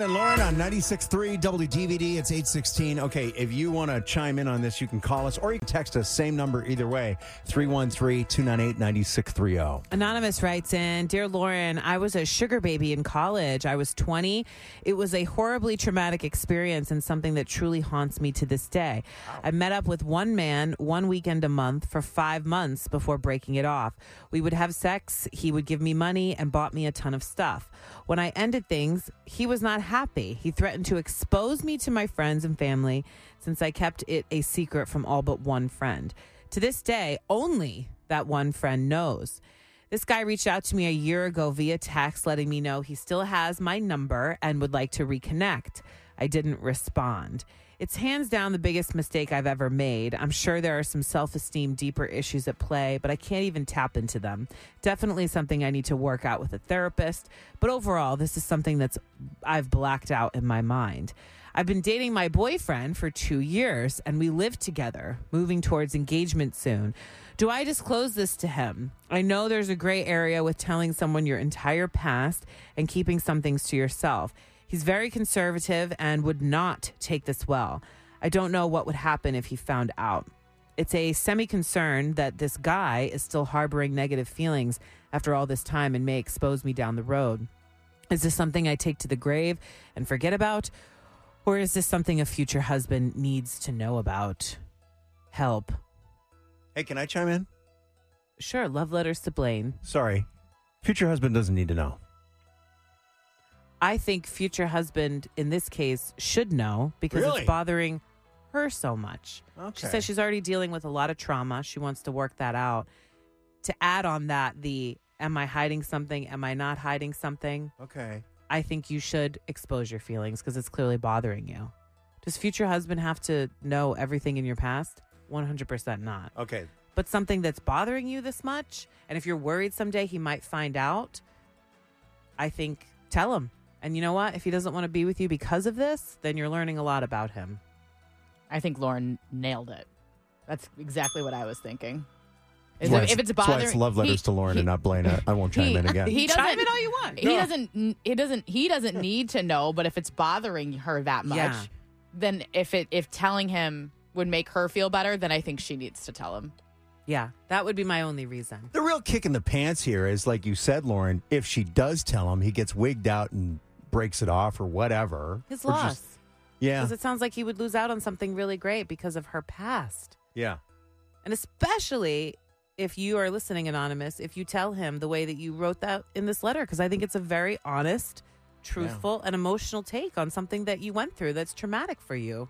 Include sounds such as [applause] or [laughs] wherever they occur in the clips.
And Lauren on 96.3 WDVD. It's 816. Okay, if you want to chime in on this, you can call us or you can text us. Same number either way 313 298 9630. Anonymous writes in Dear Lauren, I was a sugar baby in college. I was 20. It was a horribly traumatic experience and something that truly haunts me to this day. I met up with one man one weekend a month for five months before breaking it off. We would have sex, he would give me money, and bought me a ton of stuff. When I ended things, he was not happy. He threatened to expose me to my friends and family since I kept it a secret from all but one friend. To this day, only that one friend knows. This guy reached out to me a year ago via text, letting me know he still has my number and would like to reconnect. I didn't respond. It's hands down the biggest mistake I've ever made. I'm sure there are some self esteem, deeper issues at play, but I can't even tap into them. Definitely something I need to work out with a therapist. But overall, this is something that's I've blacked out in my mind. I've been dating my boyfriend for two years and we live together, moving towards engagement soon. Do I disclose this to him? I know there's a gray area with telling someone your entire past and keeping some things to yourself. He's very conservative and would not take this well. I don't know what would happen if he found out. It's a semi concern that this guy is still harboring negative feelings after all this time and may expose me down the road. Is this something I take to the grave and forget about? Or is this something a future husband needs to know about? Help. Hey, can I chime in? Sure, love letters to Blaine. Sorry. Future husband doesn't need to know. I think future husband in this case should know because Really? it's bothering her so much. She Okay. says she's already dealing with a lot of trauma. She wants to work that out. To add on that, the am I hiding something? Am I not hiding something? Okay. I think you should expose your feelings because it's clearly bothering you. Does future husband have to know everything in your past? 100% not. Okay. But something that's bothering you this much, and if you're worried someday he might find out, I think tell him. And you know what? If he doesn't want to be with you because of this, then you're learning a lot about him. I think Lauren nailed it. That's exactly what I was thinking. That's Is why if, if it's that's why bothering, it's love letters he- to Lauren he- and not Blaine. I, I won't chime he- in again. He doesn't. in all you want. He No. doesn't. He doesn't. He doesn't need to know. But if it's bothering her that much, Yeah. then if it if telling him would make her feel better, then I think she needs to tell him. Yeah, that would be my only reason. The real kick in the pants here is, like you said, Lauren, if she does tell him, he gets wigged out and breaks it off or whatever. His Or just- loss. yeah. Because it sounds like he would lose out on something really great because of her past. Yeah. And especially if you are listening, Anonymous, if you tell him the way that you wrote that in this letter, because I think it's a very honest, truthful, and emotional take on something that you went through that's traumatic for you.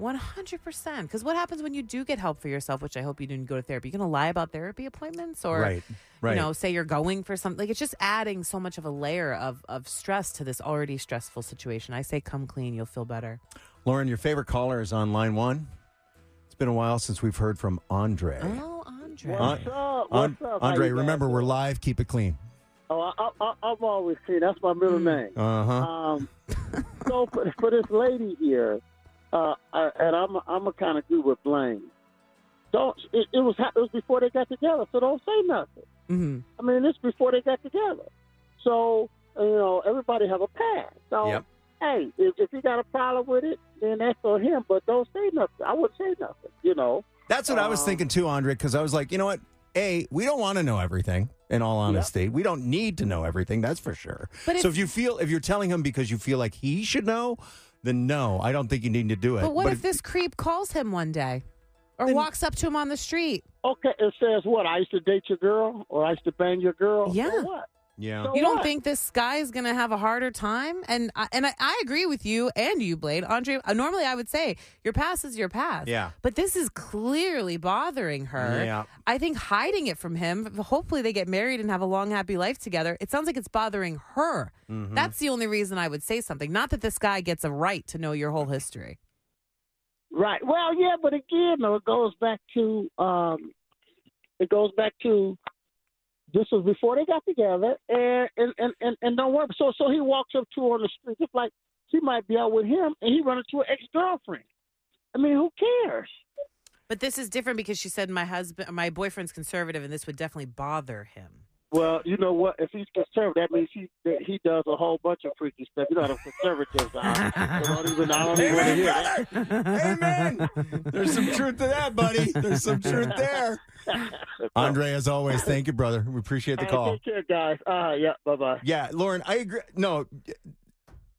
100%. Because what happens when you do get help for yourself, which I hope you didn't go to therapy? You're going to lie about therapy appointments or, right. Right. you know, say you're going for something. Like it's just adding so much of a layer of, of stress to this already stressful situation. I say come clean, you'll feel better. Lauren, your favorite caller is on line one. It's been a while since we've heard from Andre. Oh, Andre. What's up? What's up? Andre, remember, we're live. Keep it clean. Oh, I, I, I'm always clean. That's my middle name. Uh huh. Um, [laughs] so for, for this lady here, uh, I, and I'm I'm a kind of agree with Blaine. Don't it, it was it was before they got together, so don't say nothing. hmm I mean, it's before they got together. So you know, everybody have a past. So Yep. hey, if, if you got a problem with it, then that's on him. But don't say nothing. I wouldn't say nothing. You know. That's what I was Um, thinking too, Andre, because I was like, you know what? A, we don't want to know everything, in all honesty. We don't need to know everything, that's for sure. But so if- if you feel, if you're telling him because you feel like he should know, then no, I don't think you need to do it. But what if this creep calls him one day or Then- walks up to him on the street? Okay, it says what? I used to date your girl, or I used to bang your girl. Yeah. So what? Yeah. So You don't what? think this guy is going to have a harder time? And I, and I, I agree with you and you, Blaine. Andre, uh, normally I would say your past is your past. Yeah. But this is clearly bothering her. Yeah. I think hiding it from him, hopefully they get married and have a long, happy life together. It sounds like it's bothering her. Mm-hmm. That's the only reason I would say something. Not that this guy gets a right to know your whole history. Right. Well, yeah, but again, though, it goes back to um, it goes back to this was before they got together, and and and and, and don't worry. So so he walks up to her on the street, just like she might be out with him, and he run into an ex girlfriend. I mean, who cares? But this is different because she said my husband, my boyfriend's conservative, and this would definitely bother him. Well, you know what? If he's conservative, that means he that he does a whole bunch of freaky stuff. You know how the conservatives are. I don't even, I don't even want to hear that. Amen. There's some truth to that, buddy. There's some truth there. [laughs] Andre, as always, thank you, brother. We appreciate the Hey, call. Take care, guys. Uh, yeah, bye bye. Yeah, Lauren, I agree. No,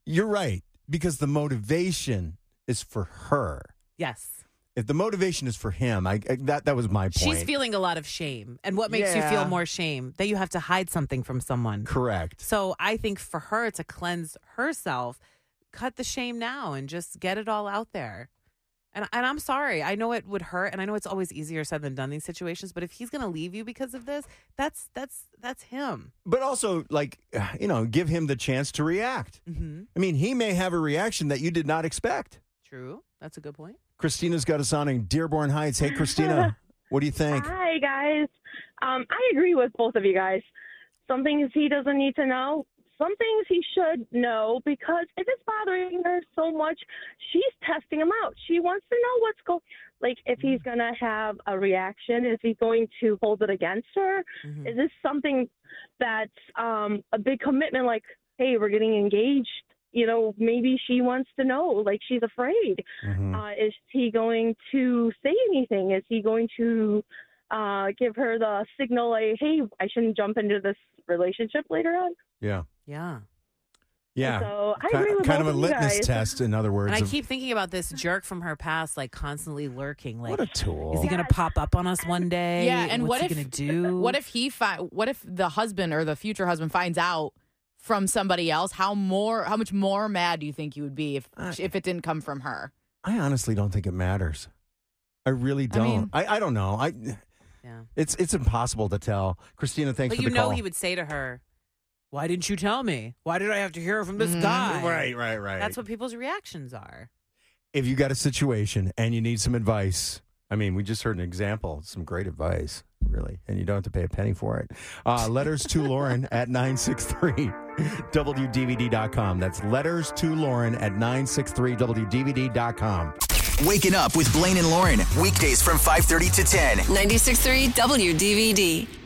you're right because the motivation is for her. Yes. If the motivation is for him, I, I that that was my point. She's feeling a lot of shame. And what makes you feel more shame? That you have to hide something from someone. correct. So I think for her to cleanse herself, cut the shame now and just get it all out there. And and I'm sorry. I know it would hurt and I know it's always easier said than done these situations, but if he's going to leave you because of this, that's that's that's him. But also, like you know, give him the chance to react. Mhm. I mean, he may have a reaction that you did not expect. True. That's a good point. Christina's got us on in Dearborn Heights. Hey, Christina, [laughs] what do you think? Hi, guys. Um, I agree with both of you guys. Some things he doesn't need to know. Some things he should know because if it's bothering her so much, she's testing him out. She wants to know what's going. Like, if he's gonna have a reaction, is he going to hold it against her? Mhm. Is this something that's um, a big commitment? Like, hey, we're getting engaged. You know, maybe she wants to know. Like, she's afraid. Mhm. Uh, is he going to say anything? Is he going to uh, give her the signal, like, hey, I shouldn't jump into this relationship later on? Yeah, Yeah. yeah. So I Ki- agree with kind of a litmus guys. test, in other words. And I of- keep thinking about this jerk from her past like constantly lurking like what a tool. is he going to pop up on us one day? Yeah, and What's what he if going to do? What if he fi- What if the husband or the future husband finds out from somebody else? How more? How much more mad do you think you would be if I- if it didn't come from her? I honestly don't think it matters. I really don't. mean- I, I, don't know. I Yeah. it's it's impossible to tell. Christina, thanks But for you know call. he would say to her, "Why didn't you tell me? Why did I have to hear from this Mhm. guy?" right, right, right. That's what people's reactions are. if you got a situation and you need some advice, I mean, we just heard an example, some great advice, really, and you don't have to pay a penny for it. Uh, letters to Lauren at 963 WDVD.com. That's letters to Lauren at 963 WDVD.com. Waking up with Blaine and Lauren. Weekdays from 5:30 to 10. 96.3 WDVD.